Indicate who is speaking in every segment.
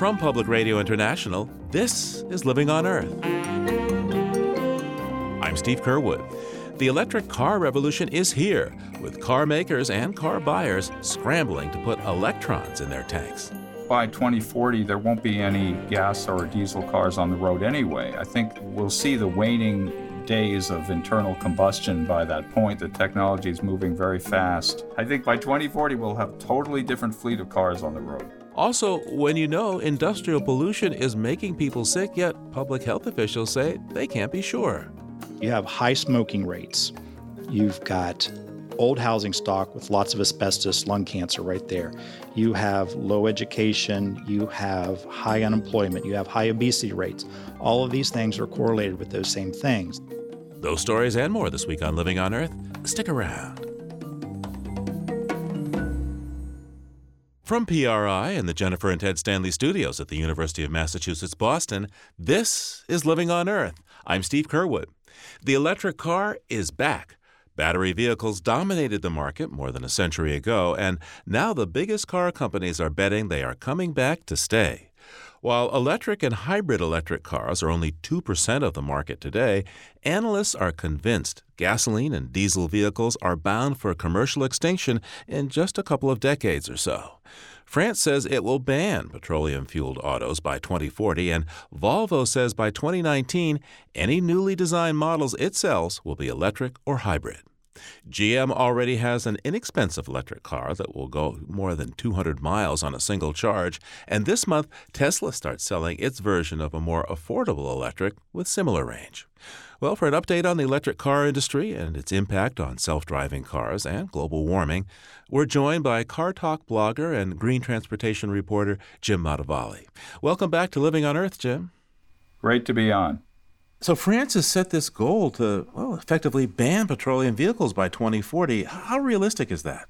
Speaker 1: From Public Radio International, this is Living on Earth. I'm Steve Curwood. The electric car revolution is here, with car makers and car buyers scrambling to put electrons in their tanks.
Speaker 2: By 2040, there won't be any gas or diesel cars on the road anyway. I think we'll see the waning days of internal combustion by that point. The technology is moving very fast. I think by 2040, we'll have a totally different fleet of cars on the road.
Speaker 1: Also, when you know industrial pollution is making people sick, yet public health officials say they can't be sure.
Speaker 3: You have high smoking rates. You've got old housing stock with lots of asbestos, lung cancer right there. You have low education, you have high unemployment, you have high obesity rates. All of these things are correlated with those same things.
Speaker 1: Those stories and more this week on Living on Earth. Stick around. From PRI and the Jennifer and Ted Stanley studios at the University of Massachusetts Boston, this is Living on Earth. I'm Steve Curwood. The electric car is back. Battery vehicles dominated the market more than a century ago, and now the biggest car companies are betting they are coming back to stay. While electric and hybrid electric cars are only 2% of the market today, analysts are convinced gasoline and diesel vehicles are bound for commercial extinction in just a couple of decades or so. France says it will ban petroleum fueled autos by 2040, and Volvo says by 2019, any newly designed models it sells will be electric or hybrid. GM already has an inexpensive electric car that will go more than 200 miles on a single charge, and this month Tesla starts selling its version of a more affordable electric with similar range. Well, for an update on the electric car industry and its impact on self driving cars and global warming, we're joined by Car Talk blogger and green transportation reporter Jim Motavalli. Welcome back to Living on Earth, Jim.
Speaker 2: Great to be on.
Speaker 1: So, France has set this goal to, well, effectively ban petroleum vehicles by 2040. How realistic is that?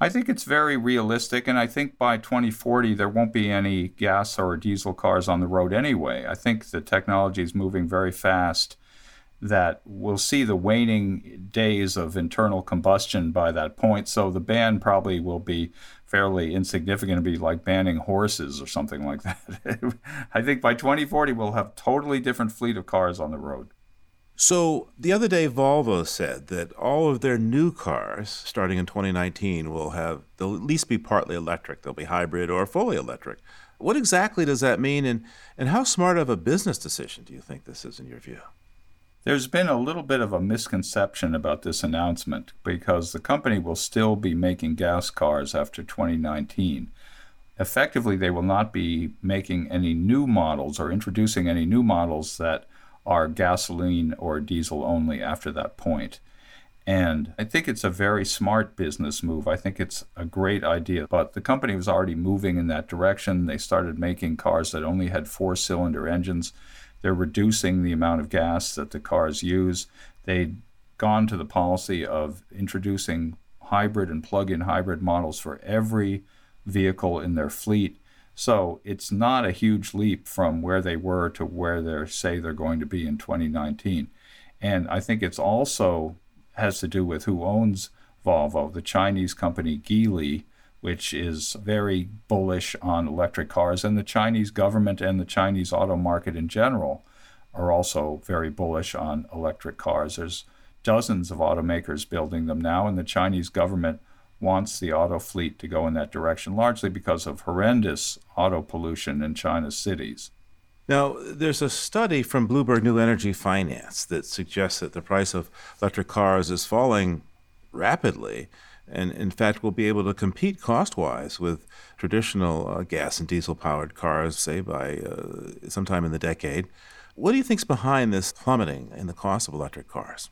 Speaker 2: I think it's very realistic, and I think by 2040 there won't be any gas or diesel cars on the road anyway. I think the technology is moving very fast that we'll see the waning days of internal combustion by that point. So the ban probably will be fairly insignificant. It'll be like banning horses or something like that. I think by 2040 we'll have totally different fleet of cars on the road.
Speaker 1: So the other day, Volvo said that all of their new cars, starting in 2019, will have they'll at least be partly electric. They'll be hybrid or fully electric. What exactly does that mean, and and how smart of a business decision do you think this is in your view?
Speaker 2: There's been a little bit of a misconception about this announcement because the company will still be making gas cars after 2019. Effectively, they will not be making any new models or introducing any new models that are gasoline or diesel only after that point. And I think it's a very smart business move. I think it's a great idea. But the company was already moving in that direction. They started making cars that only had four cylinder engines they're reducing the amount of gas that the cars use. They've gone to the policy of introducing hybrid and plug in hybrid models for every vehicle in their fleet. So it's not a huge leap from where they were to where they say they're going to be in 2019. And I think it's also has to do with who owns Volvo. The Chinese company Geely which is very bullish on electric cars. And the Chinese government and the Chinese auto market in general are also very bullish on electric cars. There's dozens of automakers building them now, and the Chinese government wants the auto fleet to go in that direction, largely because of horrendous auto pollution in China's cities.
Speaker 1: Now, there's a study from Bloomberg New Energy Finance that suggests that the price of electric cars is falling rapidly and in fact will be able to compete cost wise with traditional uh, gas and diesel powered cars, say by uh, sometime in the decade. What do you think's behind this plummeting in the cost of electric cars?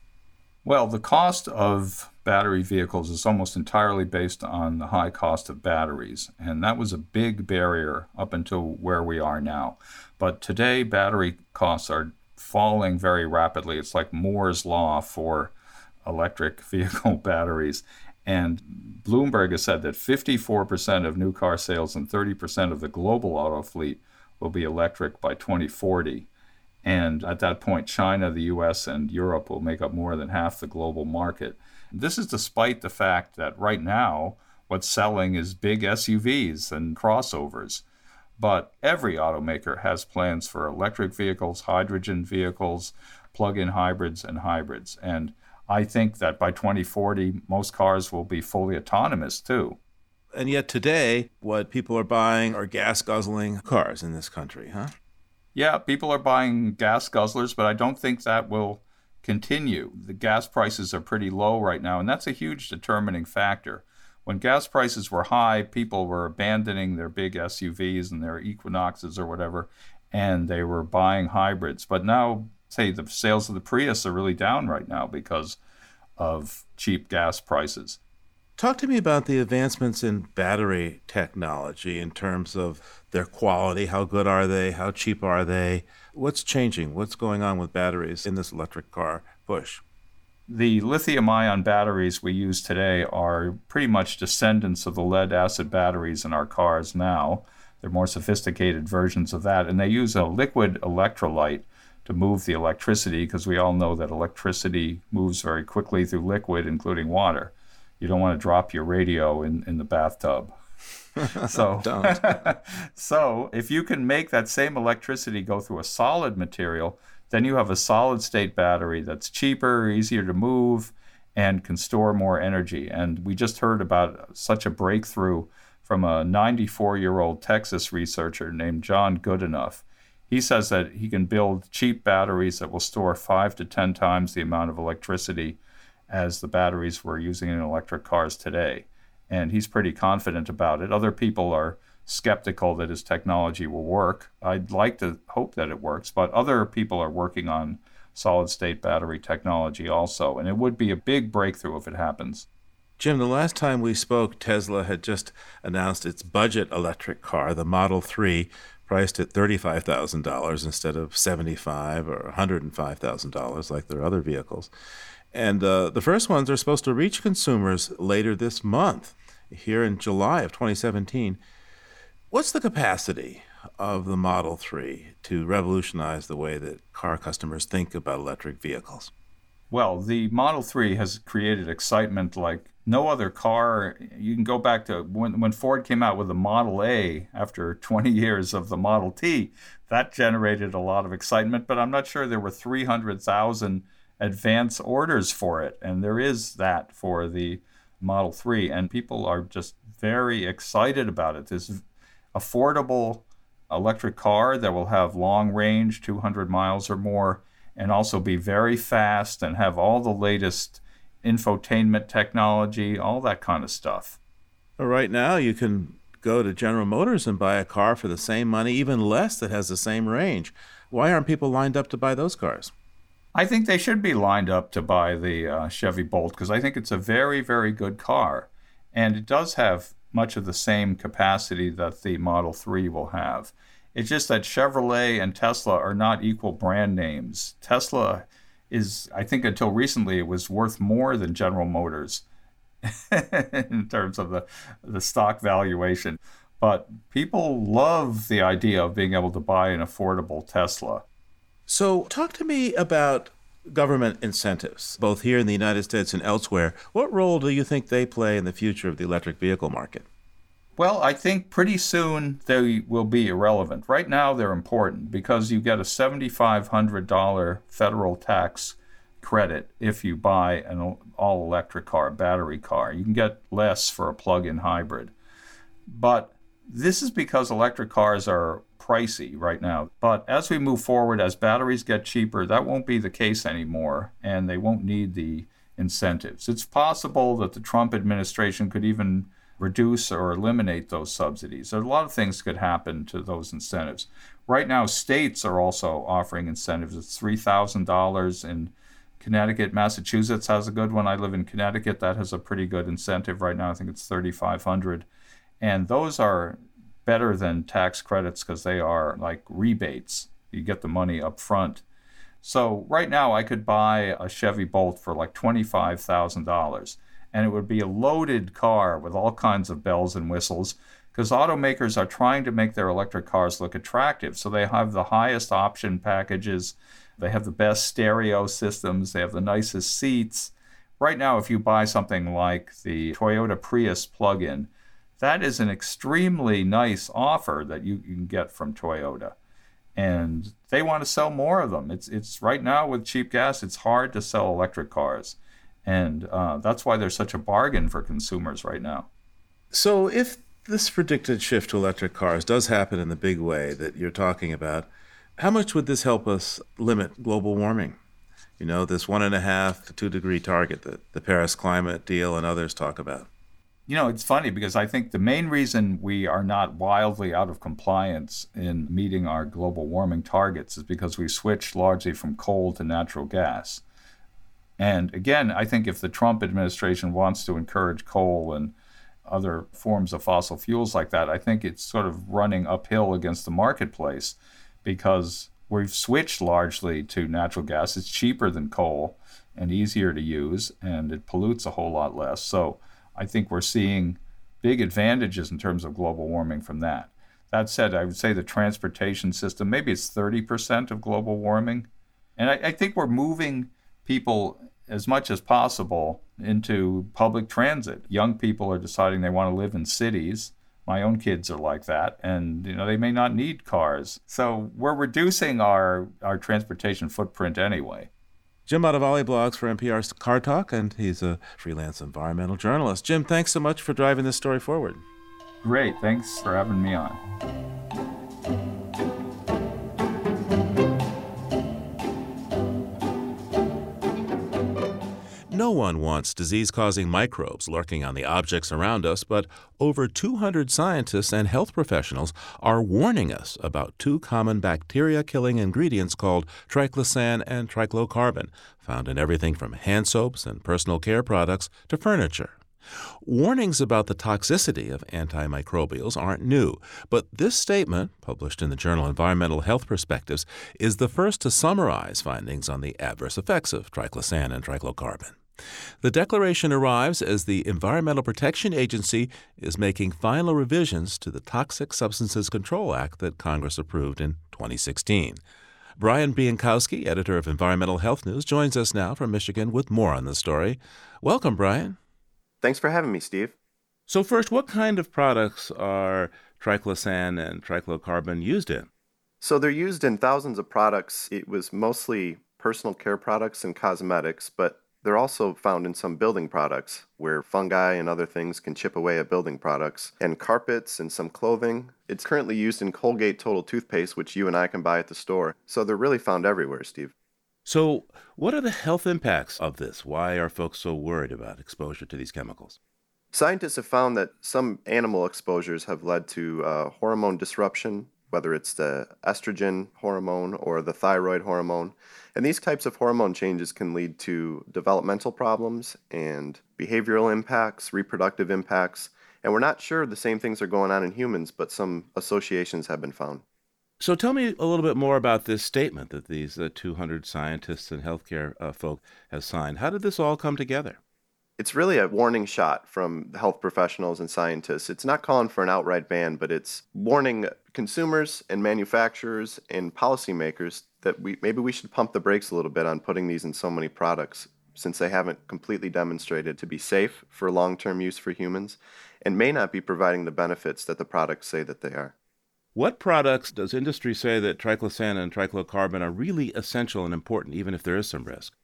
Speaker 2: Well, the cost of battery vehicles is almost entirely based on the high cost of batteries, and that was a big barrier up until where we are now. But today, battery costs are falling very rapidly. It's like Moore's Law for electric vehicle batteries. And Bloomberg has said that 54% of new car sales and 30% of the global auto fleet will be electric by 2040. And at that point, China, the US, and Europe will make up more than half the global market. This is despite the fact that right now, what's selling is big SUVs and crossovers. But every automaker has plans for electric vehicles, hydrogen vehicles, plug in hybrids, and hybrids. And I think that by 2040, most cars will be fully autonomous too.
Speaker 1: And yet today, what people are buying are gas guzzling cars in this country, huh?
Speaker 2: Yeah, people are buying gas guzzlers, but I don't think that will continue. The gas prices are pretty low right now, and that's a huge determining factor. When gas prices were high, people were abandoning their big SUVs and their Equinoxes or whatever, and they were buying hybrids. But now, say, the sales of the Prius are really down right now because of cheap gas prices.
Speaker 1: Talk to me about the advancements in battery technology in terms of their quality. How good are they? How cheap are they? What's changing? What's going on with batteries in this electric car push?
Speaker 2: The lithium ion batteries we use today are pretty much descendants of the lead acid batteries in our cars now. They're more sophisticated versions of that, and they use a liquid electrolyte to move the electricity because we all know that electricity moves very quickly through liquid, including water you don't want to drop your radio in, in the bathtub. so, so if you can make that same electricity go through a solid material, then you have a solid state battery that's cheaper, easier to move, and can store more energy. And we just heard about such a breakthrough from a 94 year old Texas researcher named John Goodenough. He says that he can build cheap batteries that will store five to 10 times the amount of electricity as the batteries we're using in electric cars today. And he's pretty confident about it. Other people are skeptical that his technology will work. I'd like to hope that it works, but other people are working on solid state battery technology also. And it would be a big breakthrough if it happens.
Speaker 1: Jim, the last time we spoke, Tesla had just announced its budget electric car, the Model 3, priced at $35,000 instead of $75 or $105,000 like their other vehicles. And uh, the first ones are supposed to reach consumers later this month, here in July of 2017. What's the capacity of the Model 3 to revolutionize the way that car customers think about electric vehicles?
Speaker 2: Well, the Model 3 has created excitement like no other car. You can go back to when, when Ford came out with the Model A after 20 years of the Model T. That generated a lot of excitement, but I'm not sure there were 300,000 advance orders for it. And there is that for the Model 3. And people are just very excited about it. This affordable electric car that will have long range, 200 miles or more, and also be very fast and have all the latest infotainment technology, all that kind of stuff.
Speaker 1: Right now, you can go to General Motors and buy a car for the same money, even less, that has the same range. Why aren't people lined up to buy those cars?
Speaker 2: I think they should be lined up to buy the uh, Chevy Bolt because I think it's a very, very good car. And it does have much of the same capacity that the Model 3 will have. It's just that Chevrolet and Tesla are not equal brand names. Tesla is, I think until recently, it was worth more than General Motors in terms of the, the stock valuation. But people love the idea of being able to buy an affordable Tesla.
Speaker 1: So, talk to me about government incentives, both here in the United States and elsewhere. What role do you think they play in the future of the electric vehicle market?
Speaker 2: Well, I think pretty soon they will be irrelevant. Right now, they're important because you get a $7,500 federal tax credit if you buy an all electric car, battery car. You can get less for a plug in hybrid. But this is because electric cars are pricey right now. But as we move forward, as batteries get cheaper, that won't be the case anymore, and they won't need the incentives. It's possible that the Trump administration could even reduce or eliminate those subsidies. So a lot of things could happen to those incentives. Right now, states are also offering incentives. It's $3,000 in Connecticut. Massachusetts has a good one. I live in Connecticut. That has a pretty good incentive right now. I think it's 3500 And those are better than tax credits because they are like rebates. You get the money up front. So right now I could buy a Chevy Bolt for like $25,000 and it would be a loaded car with all kinds of bells and whistles because automakers are trying to make their electric cars look attractive. So they have the highest option packages, they have the best stereo systems, they have the nicest seats. Right now, if you buy something like the Toyota Prius plug in, That is an extremely nice offer that you, you can get from Toyota. And they want to sell more of them. It's, it's right now with cheap gas, it's hard to sell electric cars. And uh, that's why there's such a bargain for consumers right now.
Speaker 1: So, if this predicted shift to electric cars does happen in the big way that you're talking about, how much would this help us limit global warming? You know, this one and a half to two degree target that the Paris climate deal and others talk about.
Speaker 2: You know, it's funny because I think the main reason we are not wildly out of compliance in meeting our global warming targets is because we switched largely from coal to natural gas. And again, I think if the Trump administration wants to encourage coal and other forms of fossil fuels like that, I think it's sort of running uphill against the marketplace because we've switched largely to natural gas. It's cheaper than coal and easier to use, and it pollutes a whole lot less. So I think we're seeing big advantages in terms of global warming from that. That said, I would say the transportation system, maybe it's 30% of global warming. And I, I think we're moving people as much as possible into public transit. Young people are deciding they want to live in cities. My own kids are like that, and you know they may not need cars. So we're reducing our, our transportation footprint anyway.
Speaker 1: Jim Motavalli blogs for NPR's Car Talk, and he's a freelance environmental journalist. Jim, thanks so much for driving this story forward.
Speaker 2: Great. Thanks for having me on.
Speaker 1: No one wants disease causing microbes lurking on the objects around us, but over 200 scientists and health professionals are warning us about two common bacteria killing ingredients called triclosan and triclocarban, found in everything from hand soaps and personal care products to furniture. Warnings about the toxicity of antimicrobials aren't new, but this statement, published in the journal Environmental Health Perspectives, is the first to summarize findings on the adverse effects of triclosan and triclocarban. The declaration arrives as the Environmental Protection Agency is making final revisions to the Toxic Substances Control Act that Congress approved in 2016. Brian Bienkowski, editor of Environmental Health News, joins us now from Michigan with more on the story. Welcome, Brian.
Speaker 4: Thanks for having me, Steve.
Speaker 1: So, first, what kind of products are triclosan and triclocarban used in?
Speaker 4: So, they're used in thousands of products. It was mostly personal care products and cosmetics, but they're also found in some building products where fungi and other things can chip away at building products, and carpets and some clothing. It's currently used in Colgate Total toothpaste, which you and I can buy at the store. So they're really found everywhere, Steve.
Speaker 1: So, what are the health impacts of this? Why are folks so worried about exposure to these chemicals?
Speaker 4: Scientists have found that some animal exposures have led to uh, hormone disruption, whether it's the estrogen hormone or the thyroid hormone. And these types of hormone changes can lead to developmental problems and behavioral impacts, reproductive impacts. And we're not sure the same things are going on in humans, but some associations have been found.
Speaker 1: So tell me a little bit more about this statement that these uh, 200 scientists and healthcare uh, folk have signed. How did this all come together?
Speaker 4: It's really a warning shot from health professionals and scientists. It's not calling for an outright ban, but it's warning consumers and manufacturers and policymakers that we maybe we should pump the brakes a little bit on putting these in so many products since they haven't completely demonstrated to be safe for long-term use for humans and may not be providing the benefits that the products say that they are.
Speaker 1: What products does industry say that triclosan and triclocarban are really essential and important even if there is some risk?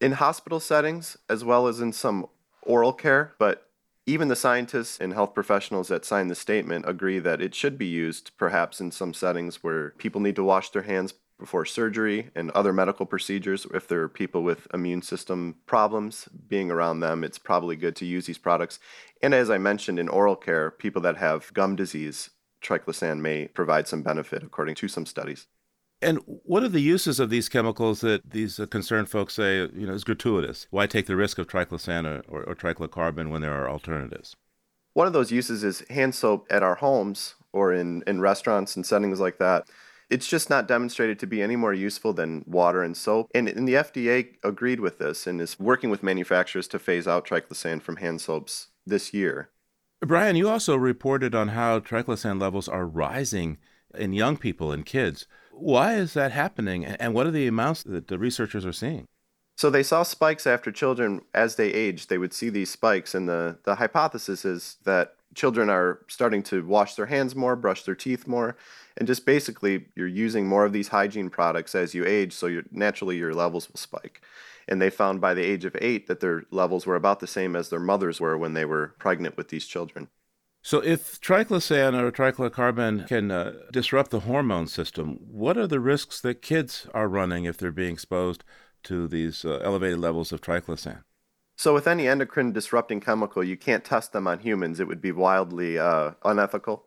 Speaker 4: In hospital settings as well as in some oral care, but even the scientists and health professionals that signed the statement agree that it should be used perhaps in some settings where people need to wash their hands before surgery and other medical procedures. If there are people with immune system problems being around them, it's probably good to use these products. And as I mentioned in oral care, people that have gum disease, triclosan may provide some benefit according to some studies.
Speaker 1: And what are the uses of these chemicals that these uh, concerned folks say, you know, is gratuitous? Why take the risk of triclosan or, or, or triclocarban when there are alternatives?
Speaker 4: One of those uses is hand soap at our homes or in, in restaurants and settings like that. It's just not demonstrated to be any more useful than water and soap. And, and the FDA agreed with this and is working with manufacturers to phase out triclosan from hand soaps this year.
Speaker 1: Brian, you also reported on how triclosan levels are rising in young people and kids. Why is that happening, and what are the amounts that the researchers are seeing?
Speaker 4: So they saw spikes after children as they aged. They would see these spikes, and the, the hypothesis is that children are starting to wash their hands more, brush their teeth more, and just basically you're using more of these hygiene products as you age, so naturally your levels will spike. And they found by the age of eight that their levels were about the same as their mothers were when they were pregnant with these children.
Speaker 5: So, if triclosan or triclocarban can uh, disrupt the hormone system, what are the risks that kids are running if they're being exposed to these uh, elevated levels of triclosan?
Speaker 4: So, with any endocrine disrupting chemical, you can't test them on humans. It would be wildly uh, unethical.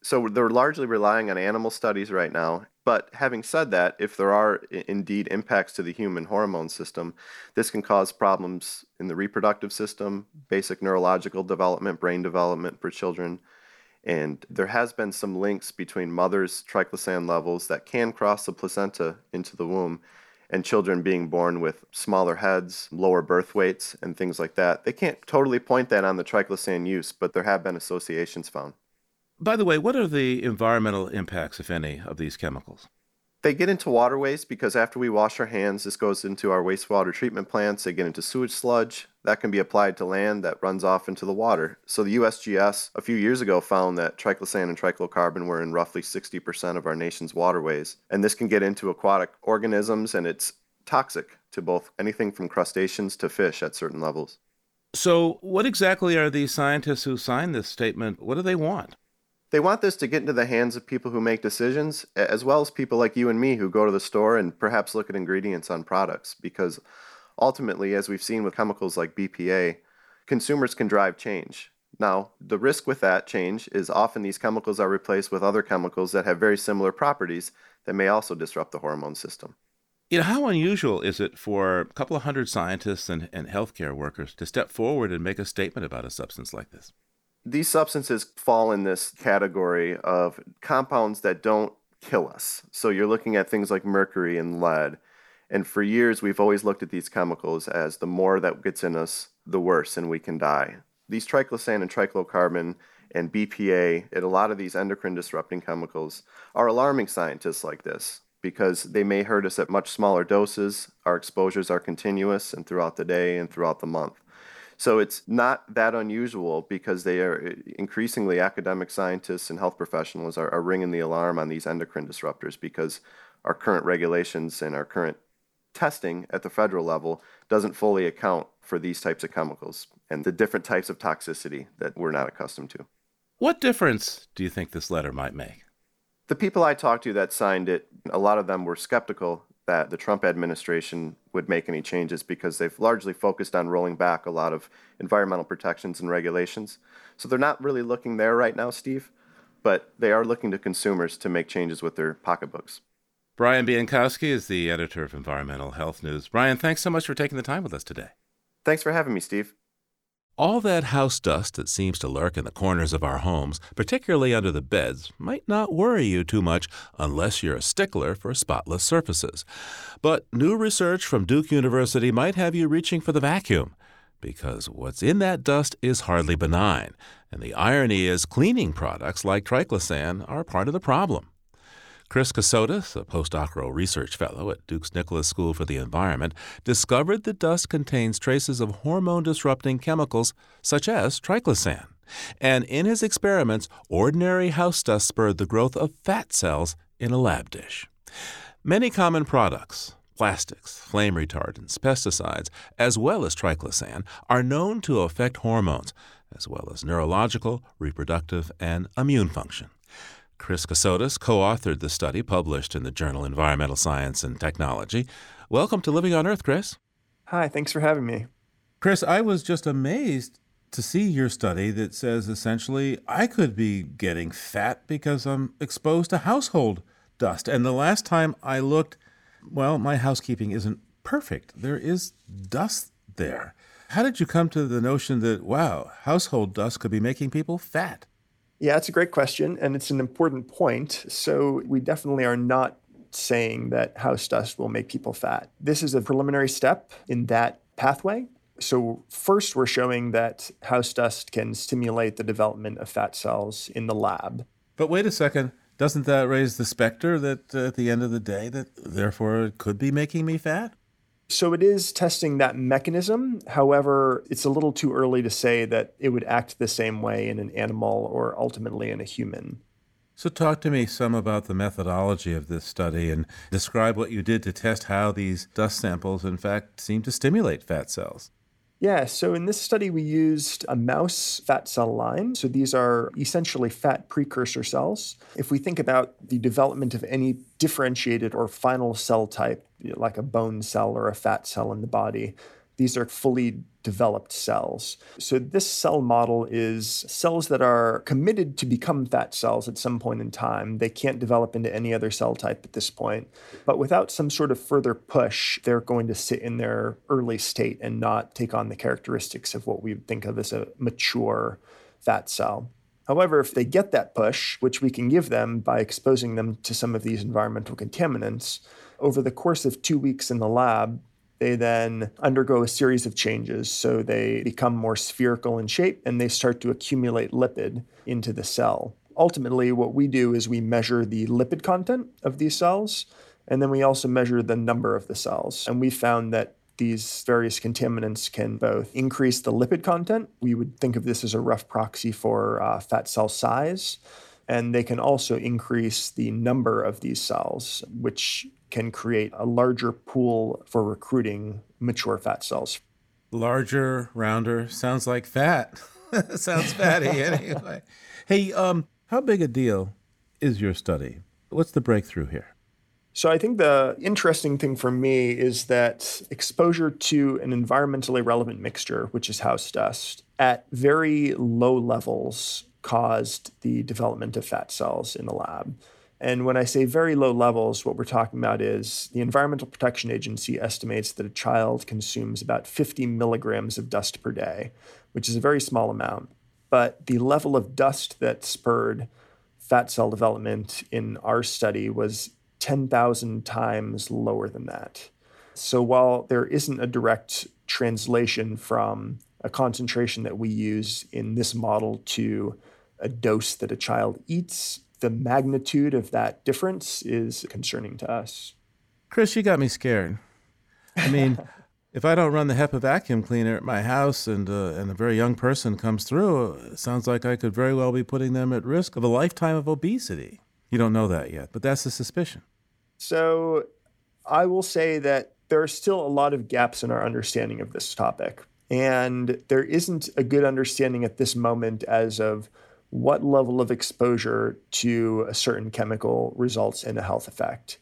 Speaker 4: So, they're largely relying on animal studies right now. But having said that, if there are indeed impacts to the human hormone system, this can cause problems in the reproductive system, basic neurological development, brain development for children. And there has been some links between mothers' triclosan levels that can cross the placenta into the womb and children being born with smaller heads, lower birth weights, and things like that. They can't totally point that on the triclosan use, but there have been associations found.
Speaker 5: By the way, what are the environmental impacts, if any, of these chemicals?
Speaker 4: They get into waterways because after we wash our hands, this goes into our wastewater treatment plants. They get into sewage sludge. That can be applied to land that runs off into the water. So the USGS a few years ago found that triclosan and triclocarban were in roughly 60% of our nation's waterways. And this can get into aquatic organisms and it's toxic to both anything from crustaceans to fish at certain levels.
Speaker 5: So, what exactly are these scientists who signed this statement? What do they want?
Speaker 4: They want this to get into the hands of people who make decisions, as well as people like you and me who go to the store and perhaps look at ingredients on products. Because ultimately, as we've seen with chemicals like BPA, consumers can drive change. Now, the risk with that change is often these chemicals are replaced with other chemicals that have very similar properties that may also disrupt the hormone system.
Speaker 5: You know, how unusual is it for a couple of hundred scientists and, and healthcare workers to step forward and make a statement about a substance like this?
Speaker 4: These substances fall in this category of compounds that don't kill us. So you're looking at things like mercury and lead. And for years, we've always looked at these chemicals as the more that gets in us, the worse, and we can die. These triclosan and triclocarban and BPA and a lot of these endocrine disrupting chemicals are alarming scientists like this because they may hurt us at much smaller doses. Our exposures are continuous and throughout the day and throughout the month. So it's not that unusual because they are uh, increasingly academic scientists and health professionals are, are ringing the alarm on these endocrine disruptors because our current regulations and our current testing at the federal level doesn't fully account for these types of chemicals and the different types of toxicity that we're not accustomed to.
Speaker 5: What difference do you think this letter might make?
Speaker 4: The people I talked to that signed it, a lot of them were skeptical that the Trump administration would make any changes because they've largely focused on rolling back a lot of environmental protections and regulations. So they're not really looking there right now, Steve, but they are looking to consumers to make changes with their pocketbooks.
Speaker 5: Brian Bienkowski is the editor of Environmental Health News. Brian, thanks so much for taking the time with us today.
Speaker 4: Thanks for having me, Steve.
Speaker 1: All that house dust that seems to lurk in the corners of our homes, particularly under the beds, might not worry you too much unless you're a stickler for spotless surfaces. But new research from Duke University might have you reaching for the vacuum, because what's in that dust is hardly benign, and the irony is cleaning products like triclosan are part of the problem. Chris Kassotis, a postdoctoral research fellow at Duke's Nicholas School for the Environment, discovered the dust contains traces of hormone disrupting chemicals such as triclosan. And in his experiments, ordinary house dust spurred the growth of fat cells in a lab dish. Many common products, plastics, flame retardants, pesticides, as well as triclosan, are known to affect hormones, as well as neurological, reproductive, and immune function. Chris Kassotis co authored the study published in the journal Environmental Science and Technology. Welcome to Living on Earth, Chris.
Speaker 6: Hi, thanks for having me.
Speaker 5: Chris, I was just amazed to see your study that says essentially I could be getting fat because I'm exposed to household dust. And the last time I looked, well, my housekeeping isn't perfect. There is dust there. How did you come to the notion that, wow, household dust could be making people fat?
Speaker 6: Yeah, it's a great question, and it's an important point. So, we definitely are not saying that house dust will make people fat. This is a preliminary step in that pathway. So, first, we're showing that house dust can stimulate the development of fat cells in the lab.
Speaker 5: But wait a second. Doesn't that raise the specter that uh, at the end of the day, that therefore it could be making me fat?
Speaker 6: So it is testing that mechanism. However, it's a little too early to say that it would act the same way in an animal or ultimately in a human.
Speaker 5: So, talk to me some about the methodology of this study and describe what you did to test how these dust samples, in fact, seem to stimulate fat cells.
Speaker 6: Yeah, so in this study, we used a mouse fat cell line. So these are essentially fat precursor cells. If we think about the development of any differentiated or final cell type, like a bone cell or a fat cell in the body, these are fully developed cells. So, this cell model is cells that are committed to become fat cells at some point in time. They can't develop into any other cell type at this point. But without some sort of further push, they're going to sit in their early state and not take on the characteristics of what we think of as a mature fat cell. However, if they get that push, which we can give them by exposing them to some of these environmental contaminants, over the course of two weeks in the lab, they then undergo a series of changes. So they become more spherical in shape and they start to accumulate lipid into the cell. Ultimately, what we do is we measure the lipid content of these cells, and then we also measure the number of the cells. And we found that these various contaminants can both increase the lipid content. We would think of this as a rough proxy for uh, fat cell size. And they can also increase the number of these cells, which can create a larger pool for recruiting mature fat cells.
Speaker 5: Larger, rounder, sounds like fat. sounds fatty anyway. Hey, um, how big a deal is your study? What's the breakthrough here?
Speaker 6: So I think the interesting thing for me is that exposure to an environmentally relevant mixture, which is house dust, at very low levels caused the development of fat cells in the lab. And when I say very low levels, what we're talking about is the Environmental Protection Agency estimates that a child consumes about 50 milligrams of dust per day, which is a very small amount. But the level of dust that spurred fat cell development in our study was 10,000 times lower than that. So while there isn't a direct translation from a concentration that we use in this model to a dose that a child eats, the magnitude of that difference is concerning to us.
Speaker 5: Chris, you got me scared. I mean, if I don't run the HEPA vacuum cleaner at my house and uh, and a very young person comes through, it sounds like I could very well be putting them at risk of a lifetime of obesity. You don't know that yet, but that's the suspicion.
Speaker 6: So, I will say that there are still a lot of gaps in our understanding of this topic, and there isn't a good understanding at this moment as of what level of exposure to a certain chemical results in a health effect.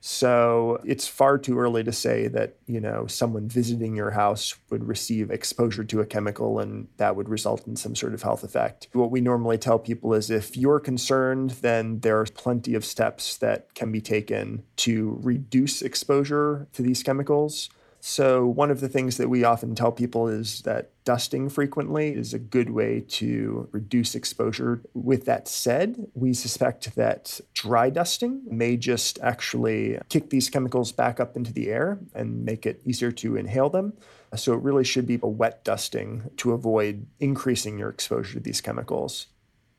Speaker 6: So it's far too early to say that, you know, someone visiting your house would receive exposure to a chemical and that would result in some sort of health effect. What we normally tell people is if you're concerned, then there are plenty of steps that can be taken to reduce exposure to these chemicals. So, one of the things that we often tell people is that dusting frequently is a good way to reduce exposure. With that said, we suspect that dry dusting may just actually kick these chemicals back up into the air and make it easier to inhale them. So, it really should be a wet dusting to avoid increasing your exposure to these chemicals.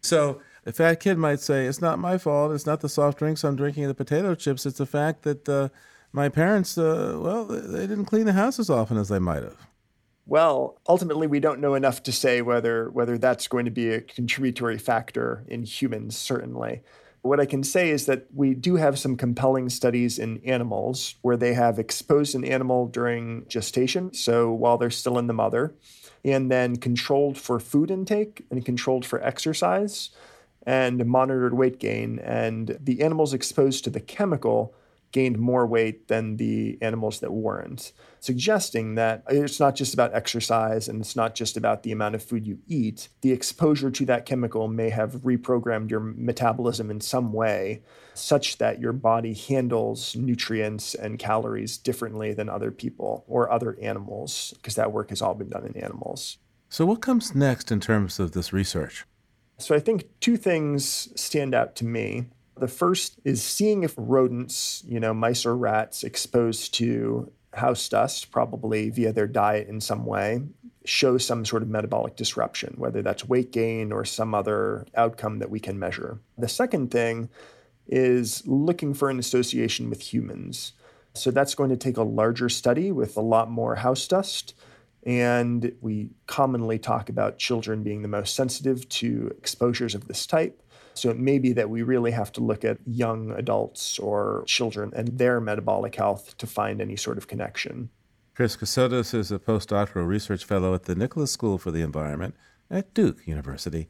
Speaker 5: So, a fat kid might say, It's not my fault. It's not the soft drinks I'm drinking, the potato chips. It's the fact that. Uh, my parents, uh, well, they didn't clean the house as often as they might have.
Speaker 6: Well, ultimately, we don't know enough to say whether whether that's going to be a contributory factor in humans. Certainly, what I can say is that we do have some compelling studies in animals where they have exposed an animal during gestation, so while they're still in the mother, and then controlled for food intake and controlled for exercise, and monitored weight gain. And the animals exposed to the chemical gained more weight than the animals that weren't, suggesting that it's not just about exercise and it's not just about the amount of food you eat. The exposure to that chemical may have reprogrammed your metabolism in some way such that your body handles nutrients and calories differently than other people or other animals, because that work has all been done in animals.
Speaker 5: So, what comes next in terms of this research?
Speaker 6: So, I think two things stand out to me. The first is seeing if rodents, you know, mice or rats exposed to house dust, probably via their diet in some way, show some sort of metabolic disruption, whether that's weight gain or some other outcome that we can measure. The second thing is looking for an association with humans. So that's going to take a larger study with a lot more house dust. And we commonly talk about children being the most sensitive to exposures of this type. So it may be that we really have to look at young adults or children and their metabolic health to find any sort of connection.
Speaker 5: Chris Kassotis is a postdoctoral research fellow at the Nicholas School for the Environment at Duke University.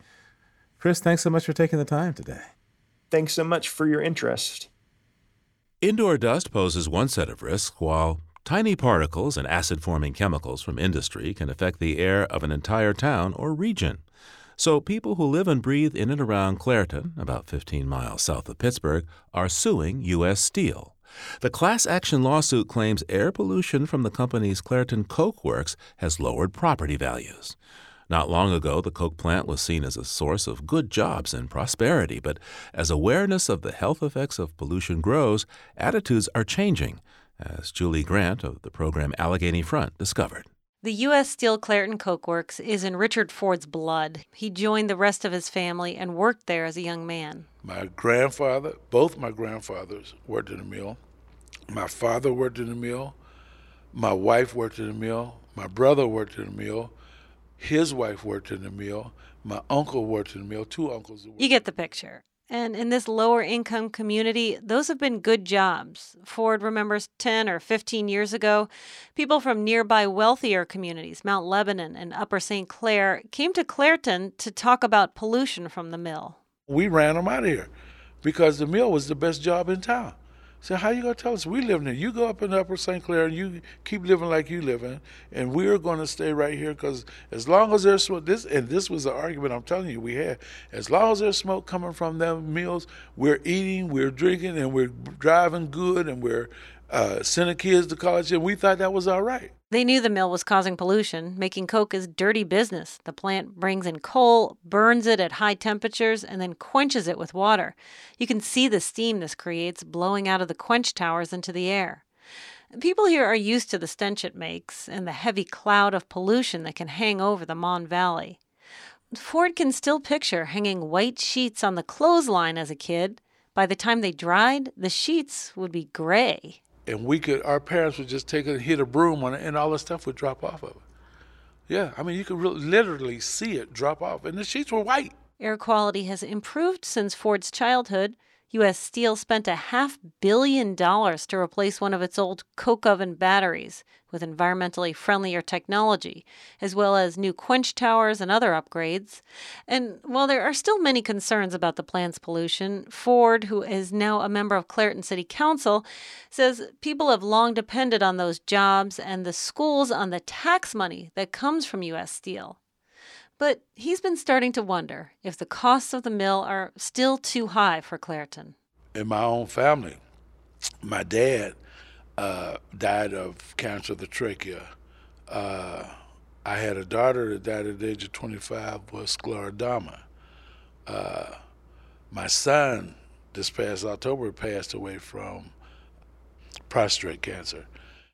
Speaker 5: Chris, thanks so much for taking the time today.
Speaker 6: Thanks so much for your interest.
Speaker 1: Indoor dust poses one set of risks, while tiny particles and acid forming chemicals from industry can affect the air of an entire town or region. So, people who live and breathe in and around Clairton, about 15 miles south of Pittsburgh, are suing U.S. Steel. The class action lawsuit claims air pollution from the company's Clairton Coke Works has lowered property values. Not long ago, the Coke plant was seen as a source of good jobs and prosperity, but as awareness of the health effects of pollution grows, attitudes are changing, as Julie Grant of the program Allegheny Front discovered.
Speaker 7: The U.S. Steel Clairton Coke Works is in Richard Ford's blood. He joined the rest of his family and worked there as a young man.
Speaker 8: My grandfather, both my grandfathers worked in the mill. My father worked in the mill. My wife worked in the mill. My brother worked in the mill. His wife worked in the mill. My uncle worked in the mill. Two uncles.
Speaker 7: You get the picture. And in this lower income community, those have been good jobs. Ford remembers 10 or 15 years ago, people from nearby wealthier communities, Mount Lebanon and Upper St. Clair, came to Clairton to talk about pollution from the mill.
Speaker 8: We ran them out of here because the mill was the best job in town. So how you gonna tell us we live there? You go up in Upper St. Clair and you keep living like you living, and we're gonna stay right here because as long as there's smoke, this and this was the argument I'm telling you we had. As long as there's smoke coming from them meals, we're eating, we're drinking, and we're driving good, and we're uh, sending kids to college, and we thought that was all right.
Speaker 7: They knew the mill was causing pollution. Making coke is dirty business. The plant brings in coal, burns it at high temperatures, and then quenches it with water. You can see the steam this creates blowing out of the quench towers into the air. People here are used to the stench it makes and the heavy cloud of pollution that can hang over the Mon Valley. Ford can still picture hanging white sheets on the clothesline as a kid. By the time they dried, the sheets would be gray
Speaker 8: and we could our parents would just take and hit a broom on it and all the stuff would drop off of it. Yeah i mean you could literally see it drop off. And the sheets were white.
Speaker 7: Air quality has improved since ford's childhood U.S. Steel spent a half billion dollars to replace one of its old coke oven batteries with environmentally friendlier technology, as well as new quench towers and other upgrades. And while there are still many concerns about the plant's pollution, Ford, who is now a member of Clairton City Council, says people have long depended on those jobs and the schools on the tax money that comes from U.S. Steel. But he's been starting to wonder if the costs of the mill are still too high for Clairton.
Speaker 8: In my own family, my dad uh, died of cancer of the trachea. Uh, I had a daughter that died at the age of 25 with scleroderma. Uh, my son, this past October, passed away from prostate cancer.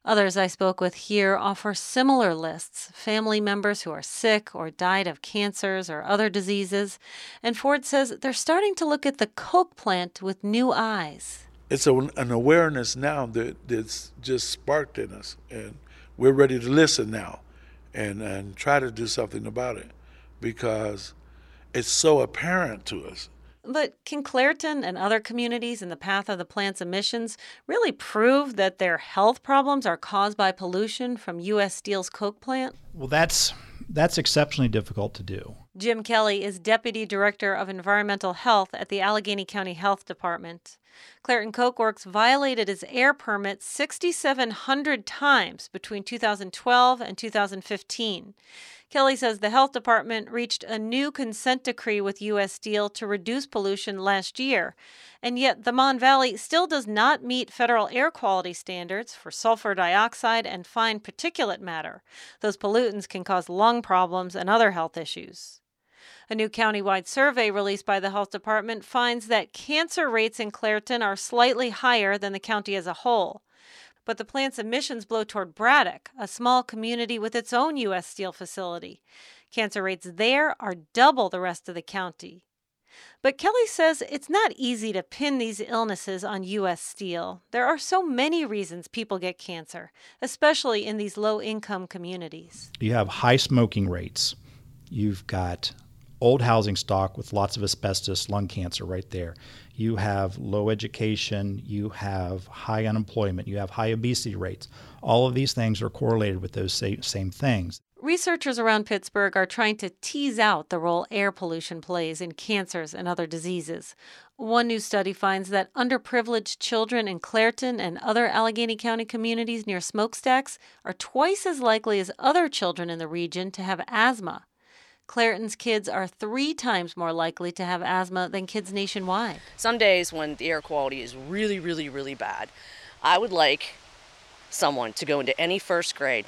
Speaker 7: Others I spoke with here offer similar lists family members who are sick or died of cancers or other diseases. And Ford says they're starting to look at the Coke plant with new eyes.
Speaker 8: It's a, an awareness now that, that's just sparked in us. And we're ready to listen now and, and try to do something about it because it's so apparent to us
Speaker 7: but can Clairton and other communities in the path of the plant's emissions really prove that their health problems are caused by pollution from U.S. Steel's Coke plant?
Speaker 3: Well, that's that's exceptionally difficult to do.
Speaker 7: Jim Kelly is Deputy Director of Environmental Health at the Allegheny County Health Department. Clairton Coke Works violated its air permit 6,700 times between 2012 and 2015. Kelly says the health department reached a new consent decree with U.S. Steel to reduce pollution last year, and yet the Mon Valley still does not meet federal air quality standards for sulfur dioxide and fine particulate matter. Those pollutants can cause lung problems and other health issues. A new countywide survey released by the health department finds that cancer rates in Clairton are slightly higher than the county as a whole but the plant's emissions blow toward Braddock, a small community with its own U.S. Steel facility. Cancer rates there are double the rest of the county. But Kelly says it's not easy to pin these illnesses on U.S. Steel. There are so many reasons people get cancer, especially in these low income communities.
Speaker 3: You have high smoking rates. You've got old housing stock with lots of asbestos, lung cancer right there. You have low education, you have high unemployment, you have high obesity rates. All of these things are correlated with those same things.
Speaker 7: Researchers around Pittsburgh are trying to tease out the role air pollution plays in cancers and other diseases. One new study finds that underprivileged children in Clairton and other Allegheny County communities near smokestacks are twice as likely as other children in the region to have asthma. Clairton's kids are three times more likely to have asthma than kids nationwide.
Speaker 9: Some days when the air quality is really, really, really bad, I would like someone to go into any first grade,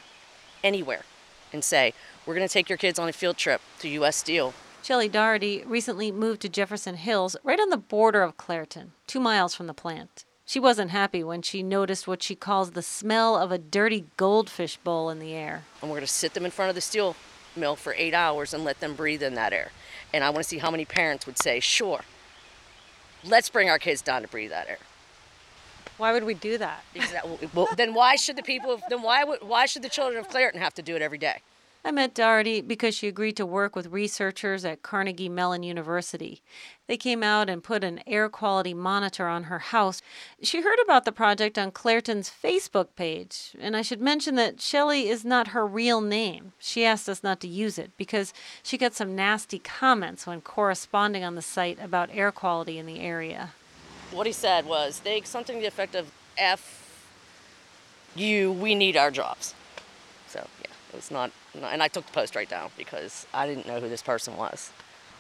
Speaker 9: anywhere, and say, We're going to take your kids on a field trip to U.S. Steel.
Speaker 7: Shelley Doherty recently moved to Jefferson Hills, right on the border of Clairton, two miles from the plant. She wasn't happy when she noticed what she calls the smell of a dirty goldfish bowl in the air.
Speaker 9: And we're going to sit them in front of the steel mill for eight hours and let them breathe in that air. And I want to see how many parents would say, sure, let's bring our kids down to breathe that air.
Speaker 7: Why would we do that?
Speaker 9: Exactly. Well, then why should the people? Then why would why should the children of Clairton have to do it every day?
Speaker 7: I met Doherty because she agreed to work with researchers at Carnegie Mellon University. They came out and put an air quality monitor on her house. She heard about the project on Clairton's Facebook page, and I should mention that Shelley is not her real name. She asked us not to use it because she got some nasty comments when corresponding on the site about air quality in the area
Speaker 9: what he said was they something to the effect of F you, we need our jobs. So yeah, it was not, and I took the post right down because I didn't know who this person was.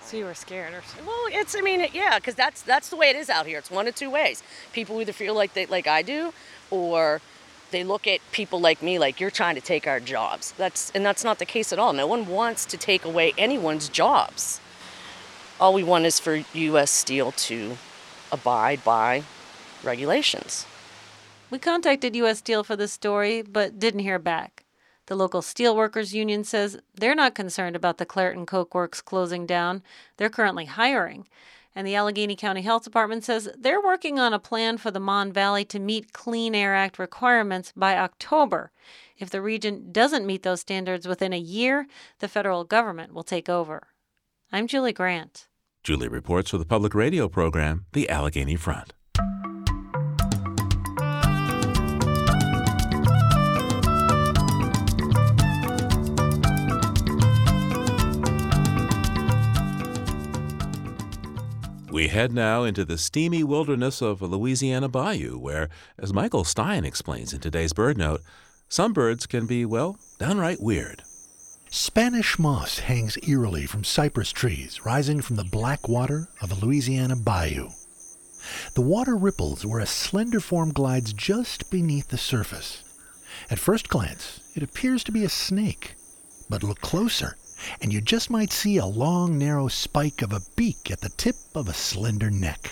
Speaker 7: So you were scared, or
Speaker 9: well, it's I mean yeah, because that's that's the way it is out here. It's one of two ways. People either feel like they like I do, or they look at people like me like you're trying to take our jobs. That's and that's not the case at all. No one wants to take away anyone's jobs. All we want is for U.S. Steel to abide by regulations.
Speaker 7: We contacted U.S. Steel for this story, but didn't hear back. The local steelworkers union says they're not concerned about the Clairton Coke Works closing down. They're currently hiring. And the Allegheny County Health Department says they're working on a plan for the Mon Valley to meet Clean Air Act requirements by October. If the region doesn't meet those standards within a year, the federal government will take over. I'm Julie Grant.
Speaker 1: Julie reports for the public radio program, The Allegheny Front. We head now into the steamy wilderness of Louisiana bayou, where, as Michael Stein explains in today's Bird Note, some birds can be, well, downright weird.
Speaker 10: Spanish moss hangs eerily from cypress trees rising from the black water of a Louisiana bayou. The water ripples where a slender form glides just beneath the surface. At first glance, it appears to be a snake, but look closer, and you just might see a long, narrow spike of a beak at the tip of a slender neck.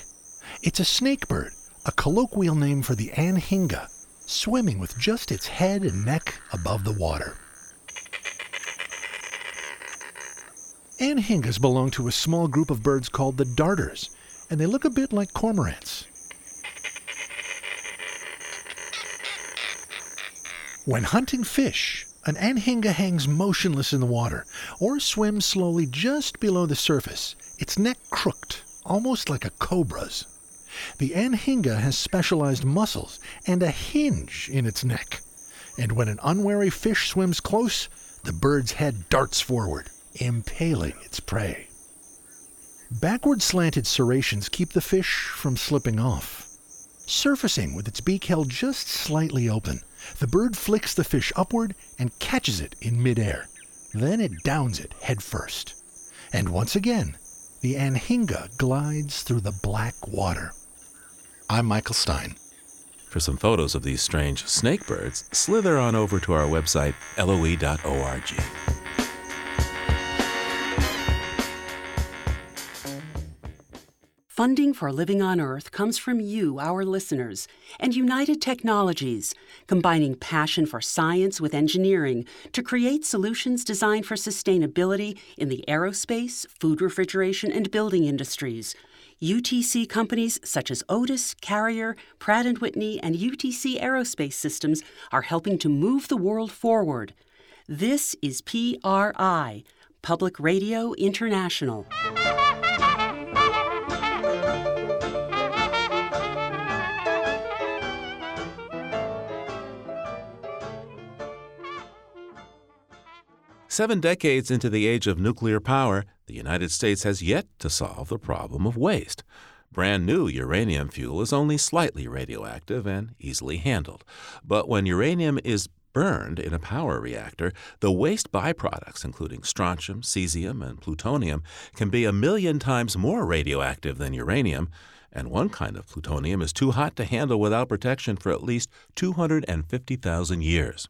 Speaker 10: It's a snakebird, a colloquial name for the anhinga, swimming with just its head and neck above the water. Anhingas belong to a small group of birds called the darters, and they look a bit like cormorants. When hunting fish, an anhinga hangs motionless in the water or swims slowly just below the surface, its neck crooked, almost like a cobra's. The anhinga has specialized muscles and a hinge in its neck, and when an unwary fish swims close, the bird's head darts forward impaling its prey. Backward slanted serrations keep the fish from slipping off. Surfacing with its beak held just slightly open, the bird flicks the fish upward and catches it in midair. Then it downs it head first. And once again, the anhinga glides through the black water. I'm Michael Stein.
Speaker 1: For some photos of these strange snake birds, slither on over to our website, loe.org.
Speaker 11: Funding for Living on Earth comes from you, our listeners, and United Technologies, combining passion for science with engineering to create solutions designed for sustainability in the aerospace, food refrigeration, and building industries. UTC companies such as Otis, Carrier, Pratt & Whitney, and UTC Aerospace Systems are helping to move the world forward. This is PRI, Public Radio International.
Speaker 1: Seven decades into the age of nuclear power, the United States has yet to solve the problem of waste. Brand new uranium fuel is only slightly radioactive and easily handled. But when uranium is burned in a power reactor, the waste byproducts, including strontium, cesium, and plutonium, can be a million times more radioactive than uranium, and one kind of plutonium is too hot to handle without protection for at least 250,000 years.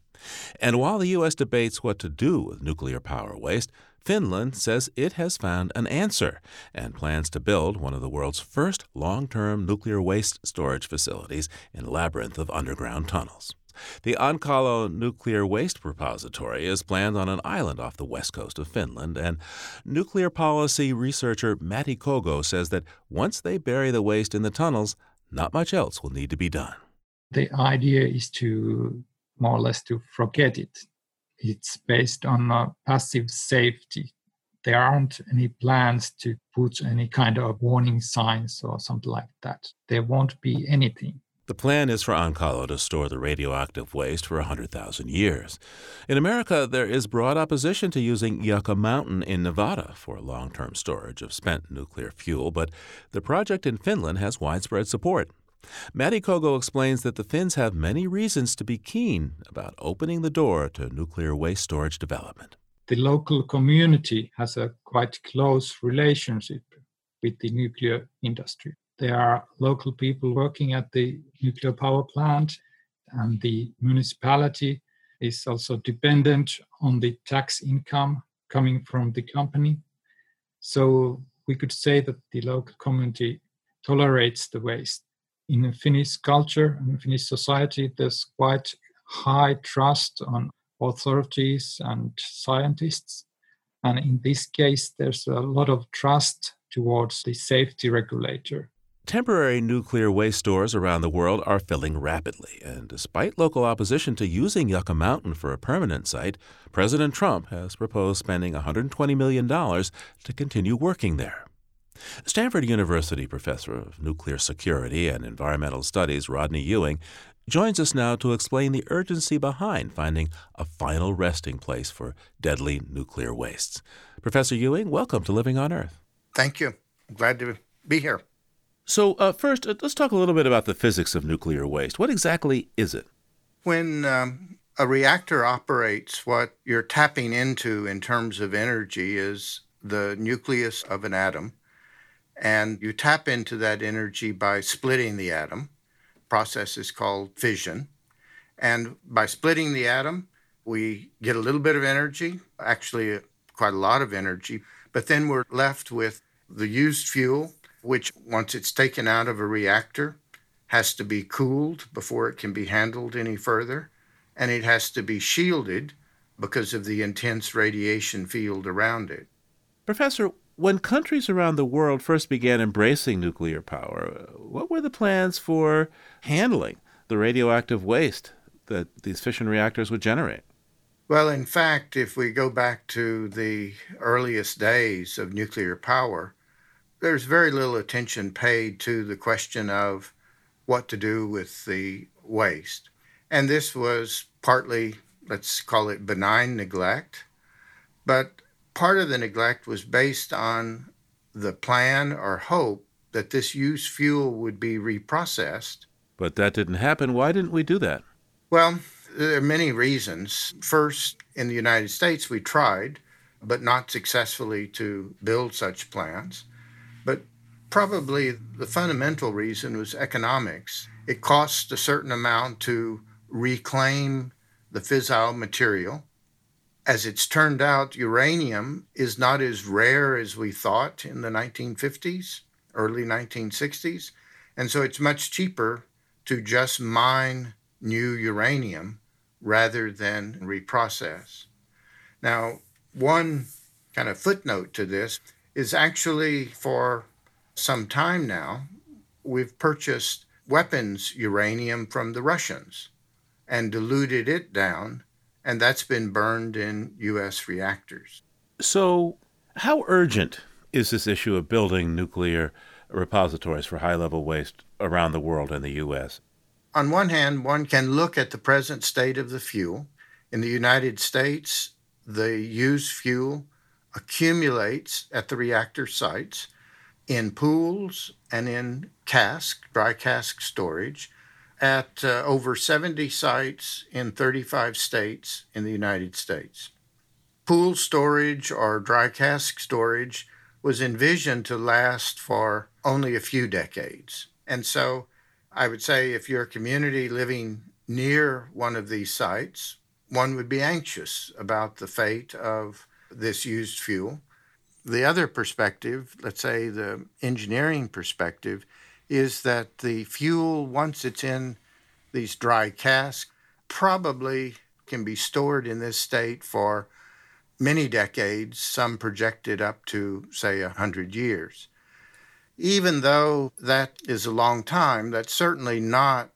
Speaker 1: And while the U.S. debates what to do with nuclear power waste, Finland says it has found an answer and plans to build one of the world's first long term nuclear waste storage facilities in a labyrinth of underground tunnels. The Onkalo Nuclear Waste Repository is planned on an island off the west coast of Finland, and nuclear policy researcher Matti Kojo says that once they bury the waste in the tunnels, not much else will need to be done.
Speaker 12: The idea is to more or less to forget it. It's based on uh, passive safety. There aren't any plans to put any kind of warning signs or something like that. There won't be anything.
Speaker 1: The plan is for Onkalo to store the radioactive waste for 100,000 years. In America, there is broad opposition to using Yucca Mountain in Nevada for long term storage of spent nuclear fuel, but the project in Finland has widespread support. Matti Kojo explains that the Finns have many reasons to be keen about opening the door to nuclear waste storage development.
Speaker 12: The local community has a quite close relationship with the nuclear industry. There are local people working at the nuclear power plant, and the municipality is also dependent on the tax income coming from the company. So we could say that the local community tolerates the waste in Finnish culture and Finnish society, there's quite high trust on authorities and scientists. And in this case, there's a lot of trust towards the safety regulator.
Speaker 1: Temporary nuclear waste stores around the world are filling rapidly, and despite local opposition to using Yucca Mountain for a permanent site, President Trump has proposed spending $120 million to continue working there. Stanford University professor of nuclear security and environmental studies Rodney Ewing joins us now to explain the urgency behind finding a final resting place for deadly nuclear wastes. Professor Ewing, welcome to Living on Earth.
Speaker 13: Thank you. Glad to be here.
Speaker 1: So, uh, first, uh, let's talk a little bit about the physics of nuclear waste. What exactly is it?
Speaker 13: When um, a reactor operates, what you're tapping into in terms of energy is the nucleus of an atom and you tap into that energy by splitting the atom. Process is called fission. And by splitting the atom, we get a little bit of energy, actually uh, quite a lot of energy, but then we're left with the used fuel, which once it's taken out of a reactor, has to be cooled before it can be handled any further, and it has to be shielded because of the intense radiation field around it.
Speaker 1: Professor, when countries around the world first began embracing nuclear power, what were the plans for handling the radioactive waste that these fission reactors would generate?
Speaker 13: Well, in fact, if we go back to the earliest days of nuclear power, there's very little attention paid to the question of what to do with the waste. And this was partly, let's call it benign neglect, but part of the neglect was based on the plan or hope that this used fuel would be reprocessed.
Speaker 1: But that didn't happen. Why didn't we do that?
Speaker 13: Well, there are many reasons. First, in the United States, we tried, but not successfully to build such plants. But probably the fundamental reason was economics. It costs a certain amount to reclaim the fissile material as it's turned out, uranium is not as rare as we thought in the 1950s, early 1960s. And so it's much cheaper to just mine new uranium rather than reprocess. Now, one kind of footnote to this is actually for some time now, we've purchased weapons uranium from the Russians and diluted it down, and that's been burned in U.S. reactors.
Speaker 1: So, how urgent is this issue of building nuclear repositories for high level waste around the world and the U.S.?
Speaker 13: On one hand, one can look at the present state of the fuel. In the United States, the used fuel accumulates at the reactor sites in pools and in cask, dry cask storage, at uh, over 70 sites in 35 states in the United States. Pool storage or dry cask storage was envisioned to last for only a few decades. And so I would say if you're a community living near one of these sites, one would be anxious about the fate of this used fuel. The other perspective, let's say the engineering perspective, is that the fuel, once it's in these dry casks, probably can be stored in this state for many decades, some projected up to, say, 100 years. Even though that is a long time, that's certainly not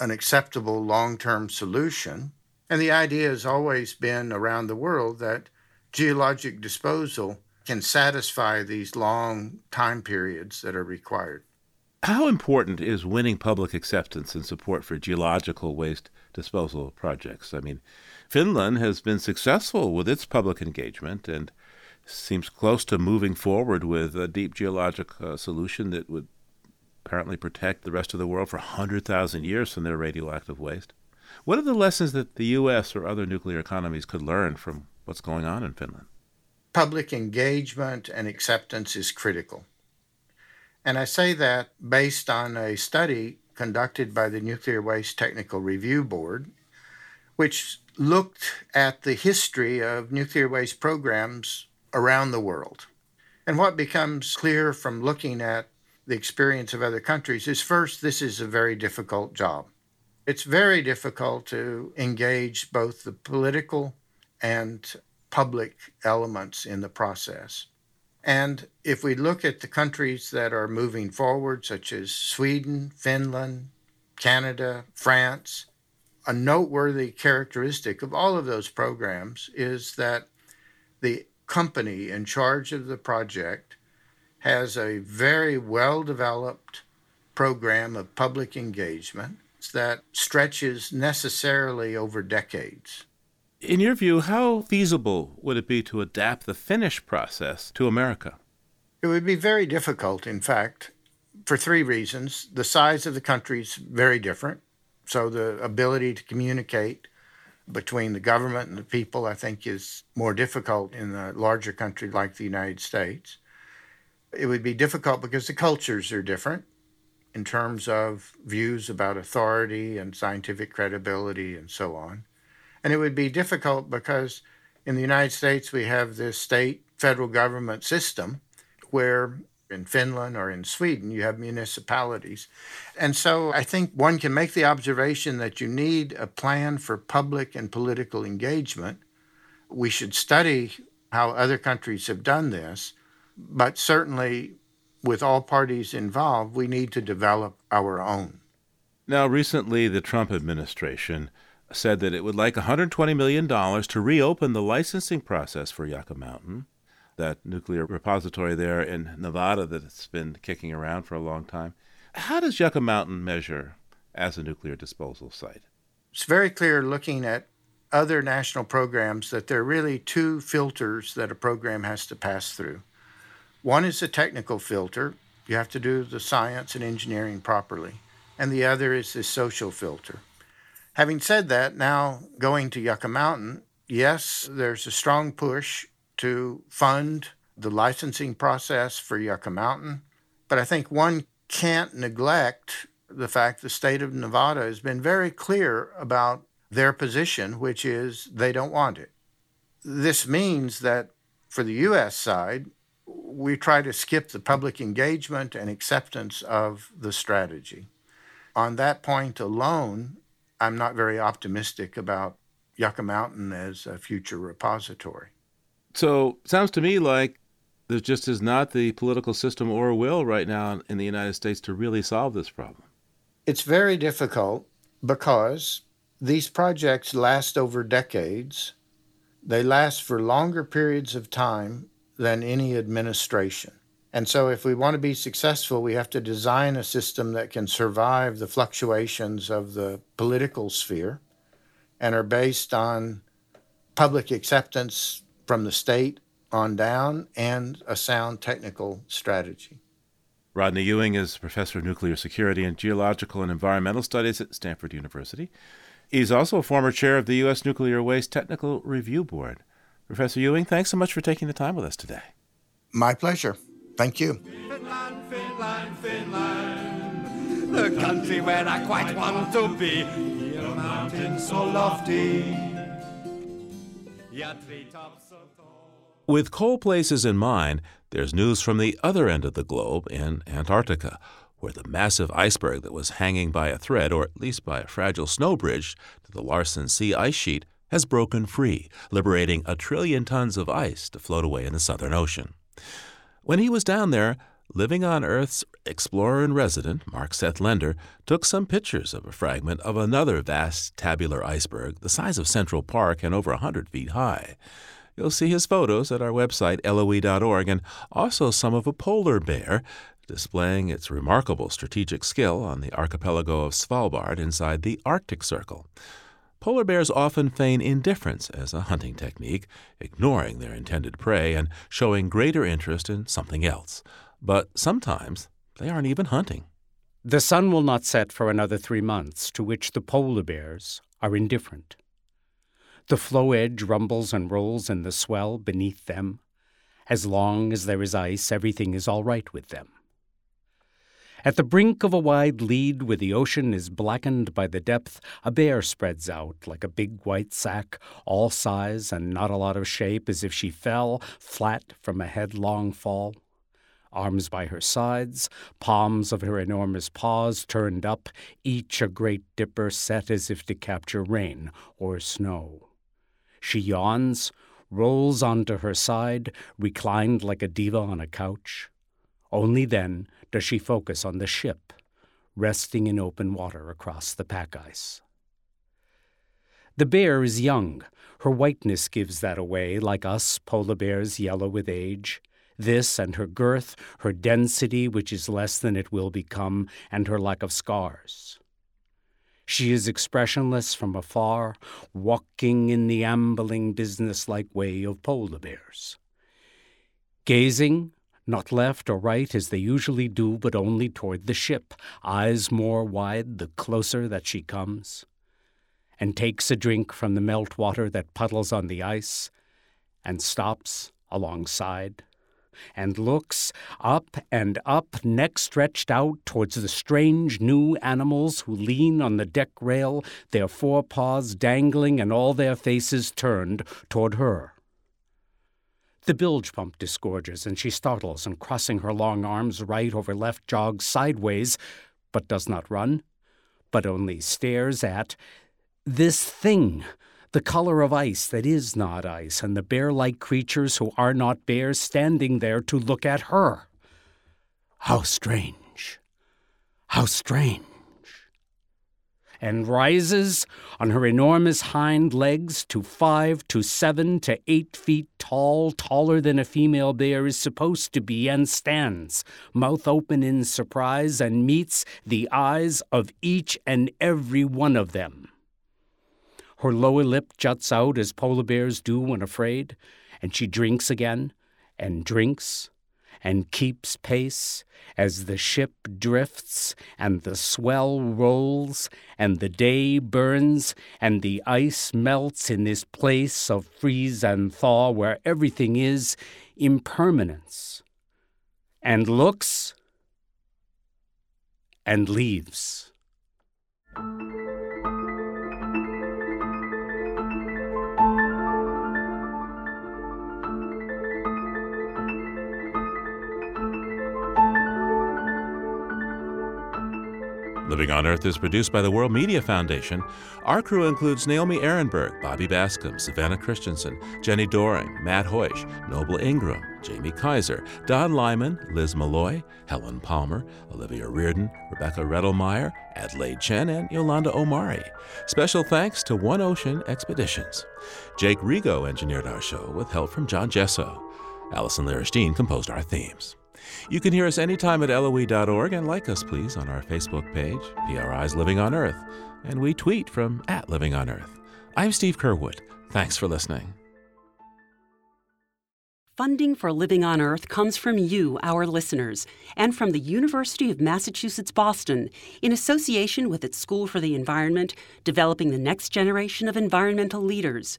Speaker 13: an acceptable long term solution. And the idea has always been around the world that geologic disposal can satisfy these long time periods that are required.
Speaker 1: How important is winning public acceptance and support for geological waste disposal projects? I mean, Finland has been successful with its public engagement and seems close to moving forward with a deep geologic uh, solution that would apparently protect the rest of the world for 100,000 years from their radioactive waste. What are the lessons that the U.S. or other nuclear economies could learn from what's going on in Finland?
Speaker 13: Public engagement and acceptance is critical. And I say that based on a study conducted by the Nuclear Waste Technical Review Board, which looked at the history of nuclear waste programs around the world. And what becomes clear from looking at the experience of other countries is first, this is a very difficult job. It's very difficult to engage both the political and public elements in the process. And if we look at the countries that are moving forward, such as Sweden, Finland, Canada, France, a noteworthy characteristic of all of those programs is that the company in charge of the project has a very well developed program of public engagement that stretches necessarily over decades.
Speaker 1: In your view, how feasible would it be to adapt the Finnish process to America?
Speaker 13: It would be very difficult, in fact, for three reasons. The size of the country is very different, so the ability to communicate between the government and the people, I think, is more difficult in a larger country like the United States. It would be difficult because the cultures are different in terms of views about authority and scientific credibility and so on. And it would be difficult because in the United States, we have this state federal government system where in Finland or in Sweden, you have municipalities. And so I think one can make the observation that you need a plan for public and political engagement. We should study how other countries have done this, but certainly with all parties involved, we need to develop our own.
Speaker 1: Now, recently, the Trump administration said that it would like $120 million to reopen the licensing process for Yucca Mountain, that nuclear repository there in Nevada that's been kicking around for a long time. How does Yucca Mountain measure as a nuclear disposal site?
Speaker 13: It's very clear looking at other national programs that there are really two filters that a program has to pass through. One is the technical filter, you have to do the science and engineering properly, and the other is the social filter. Having said that, now going to Yucca Mountain, yes, there's a strong push to fund the licensing process for Yucca Mountain, but I think one can't neglect the fact the state of Nevada has been very clear about their position, which is they don't want it. This means that for the U.S. side, we try to skip the public engagement and acceptance of the strategy. On that point alone, I'm not very optimistic about Yucca Mountain as a future repository.
Speaker 5: So, sounds to me like there just is not the political system or will right now in the United States to really solve this problem.
Speaker 13: It's very difficult because these projects last over decades. They last for longer periods of time than any administration. And so, if we want to be successful, we have to design a system that can survive the fluctuations of the political sphere and are based on public acceptance from the state on down and a sound technical strategy.
Speaker 5: Rodney Ewing is professor of nuclear security and geological and environmental studies at Stanford University. He's also a former chair of the U.S. Nuclear Waste Technical Review Board. Professor Ewing, thanks so much for taking the time with us today.
Speaker 13: My pleasure. Thank you.
Speaker 14: Finland, Finland, Finland, the country where I quite want to be. Here mountains so lofty,
Speaker 1: yet treetops so tall. With coal places in mind, there's news from the other end of the globe in Antarctica, where the massive iceberg that was hanging by a thread, or at least by a fragile snow bridge, to the Larsen C ice sheet has broken free, liberating a trillion tons of ice to float away in the Southern Ocean. When he was down there, Living on Earth's explorer in resident, Mark Seth Lender, took some pictures of a fragment of another vast tabular iceberg the size of Central Park and over a 100 feet high. You'll see his photos at our website, loe.org, and also some of a polar bear displaying its remarkable strategic skill on the archipelago of Svalbard inside the Arctic Circle. Polar bears often feign indifference as a hunting technique, ignoring their intended prey and showing greater interest in something else. But sometimes they aren't even hunting.
Speaker 15: The sun will not set for another three months, to which the polar bears are indifferent. The floe edge rumbles and rolls in the swell beneath them. As long as there is ice, everything is all right with them. At the brink of a wide lead where the ocean is blackened by the depth, a bear spreads out like a big white sack, all size and not a lot of shape, as if she fell flat from a headlong fall. Arms by her sides, palms of her enormous paws turned up, each a great dipper set as if to capture rain or snow. She yawns, rolls onto her side, reclined like a diva on a couch. Only then does she focus on the ship, resting in open water across the pack ice. The bear is young. Her whiteness gives that away, like us, polar bears yellow with age. This and her girth, her density, which is less than it will become, and her lack of scars. She is expressionless from afar, walking in the ambling, businesslike way of polar bears. Gazing, not left or right as they usually do, but only toward the ship, eyes more wide the closer that she comes, and takes a drink from the meltwater that puddles on the ice, and stops alongside, and looks up and up, neck stretched out towards the strange new animals who lean on the deck rail, their forepaws dangling and all their faces turned toward her. The bilge pump disgorges, and she startles, and crossing her long arms right over left jogs sideways, but does not run, but only stares at this thing, the color of ice that is not ice, and the bear like creatures who are not bears standing there to look at her. How strange! How strange! And rises on her enormous hind legs to five to seven to eight feet tall, taller than a female bear is supposed to be, and stands, mouth open in surprise, and meets the eyes of each and every one of them. Her lower lip juts out as polar bears do when afraid, and she drinks again, and drinks, and keeps pace as the ship drifts and the swell rolls and the day burns and the ice melts in this place of freeze and thaw where everything is impermanence and looks and leaves.
Speaker 1: Living on Earth is produced by the World Media Foundation. Our crew includes Naomi Arenberg, Bobby Bascomb, Savannah Christiansen, Jenni Doering, Matt Hoisch, Noble Ingram, Jaime Kaiser, Don Lyman, Liz Malloy, Helen Palmer, Olivia Reardon, Rebecca Redelmeier, Adelaide Chen, and Yolanda Omari. Special thanks to One Ocean Expeditions. Jake Rigo engineered our show with help from John Gesso. Allison Lirish Dean composed our themes. You can hear us anytime at LOE.org and like us, please, on our Facebook page, PRI's Living on Earth. And we tweet from at Living on Earth. I'm Steve Curwood. Thanks for listening.
Speaker 11: Funding for Living on Earth comes from you, our listeners, and from the University of Massachusetts Boston, in association with its School for the Environment, developing the next generation of environmental leaders